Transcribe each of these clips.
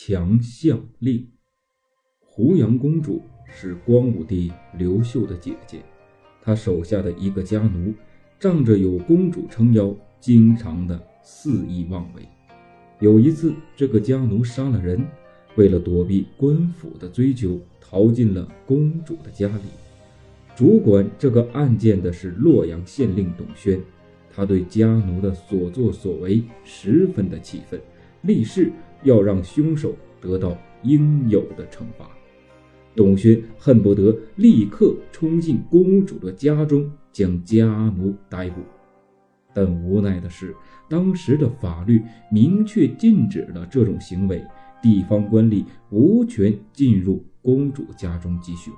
强项令。胡杨公主是光武帝刘秀的姐姐，她手下的一个家奴，仗着有公主撑腰，经常的肆意妄为。有一次，这个家奴杀了人，为了躲避官府的追究，逃进了公主的家里。主管这个案件的是洛阳县令董宣。他对家奴的所作所为十分的气愤，立誓要让凶手得到应有的惩罚。董宣恨不得立刻冲进公主的家中将家奴逮捕，但无奈的是，当时的法律明确禁止了这种行为，地方官吏无权进入公主家中缉凶。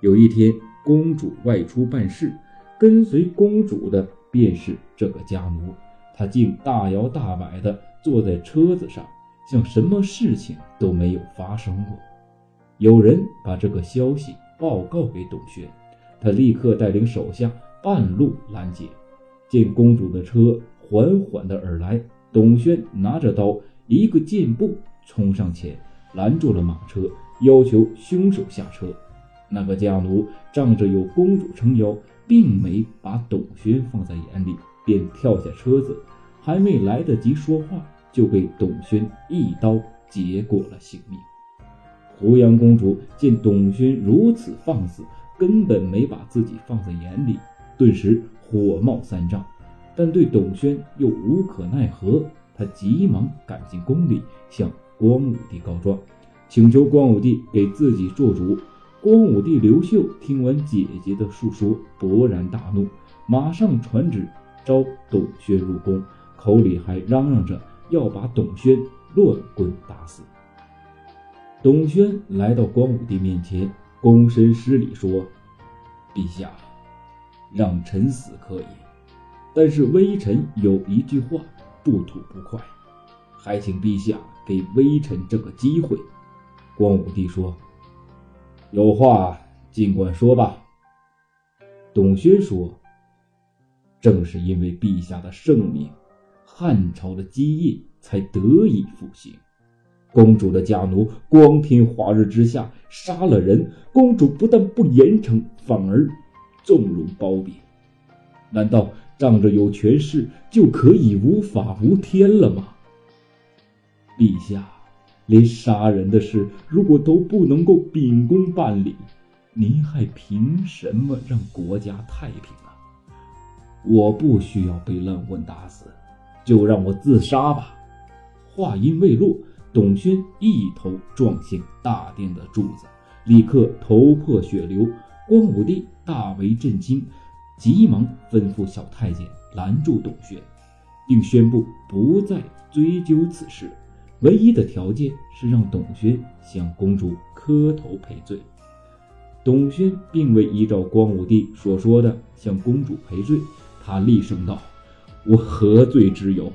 有一天，公主外出办事，跟随公主的。便是这个家奴，他竟大摇大摆地坐在车子上，像什么事情都没有发生过。有人把这个消息报告给董宣，他立刻带领手下半路拦截。见公主的车缓缓地而来，董宣拿着刀，一个箭步冲上前，拦住了马车，要求凶手下车。那个家奴仗着有公主撑腰。并没把董宣放在眼里，便跳下车子，还没来得及说话，就被董宣一刀结果了性命。胡杨公主见董宣如此放肆，根本没把自己放在眼里，顿时火冒三丈，但对董宣又无可奈何。她急忙赶进宫里，向光武帝告状，请求光武帝给自己做主。光武帝刘秀听完姐姐的述说，勃然大怒，马上传旨召董宣入宫，口里还嚷嚷着要把董宣乱棍打死。董宣来到光武帝面前，躬身施礼说：“陛下，让臣死可以，但是微臣有一句话不吐不快，还请陛下给微臣这个机会。”光武帝说。有话尽管说吧。董宣说：“正是因为陛下的圣明，汉朝的基业才得以复兴。公主的家奴光天化日之下杀了人，公主不但不严惩，反而纵容褒贬。难道仗着有权势就可以无法无天了吗？陛下。”连杀人的事，如果都不能够秉公办理，您还凭什么让国家太平啊？我不需要被乱棍打死，就让我自杀吧。话音未落，董宣一头撞向大殿的柱子，立刻头破血流。光武帝大为震惊，急忙吩咐小太监拦住董宣，并宣布不再追究此事。唯一的条件是让董宣向公主磕头赔罪。董宣并未依照光武帝所说的向公主赔罪，他厉声道：“我何罪之有？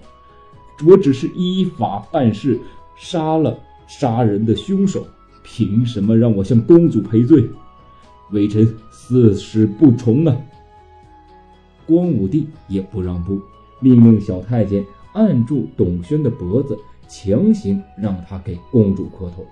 我只是依法办事，杀了杀人的凶手，凭什么让我向公主赔罪？微臣四世不从啊！”光武帝也不让步，命令小太监按住董宣的脖子。强行让他给公主磕头，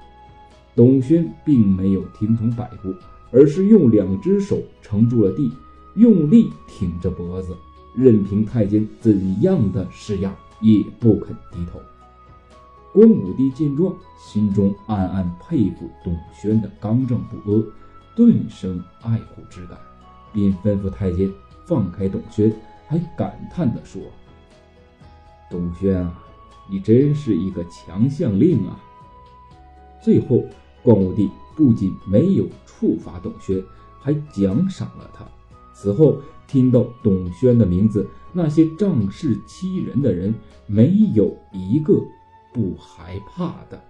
董宣并没有听从摆布，而是用两只手撑住了地，用力挺着脖子，任凭太监怎样的施压，也不肯低头。光武帝见状，心中暗暗佩服董宣的刚正不阿，顿生爱护之感，便吩咐太监放开董宣，还感叹地说：“董宣啊！”你真是一个强项令啊！最后，光武帝不仅没有处罚董宣，还奖赏了他。此后，听到董宣的名字，那些仗势欺人的人没有一个不害怕的。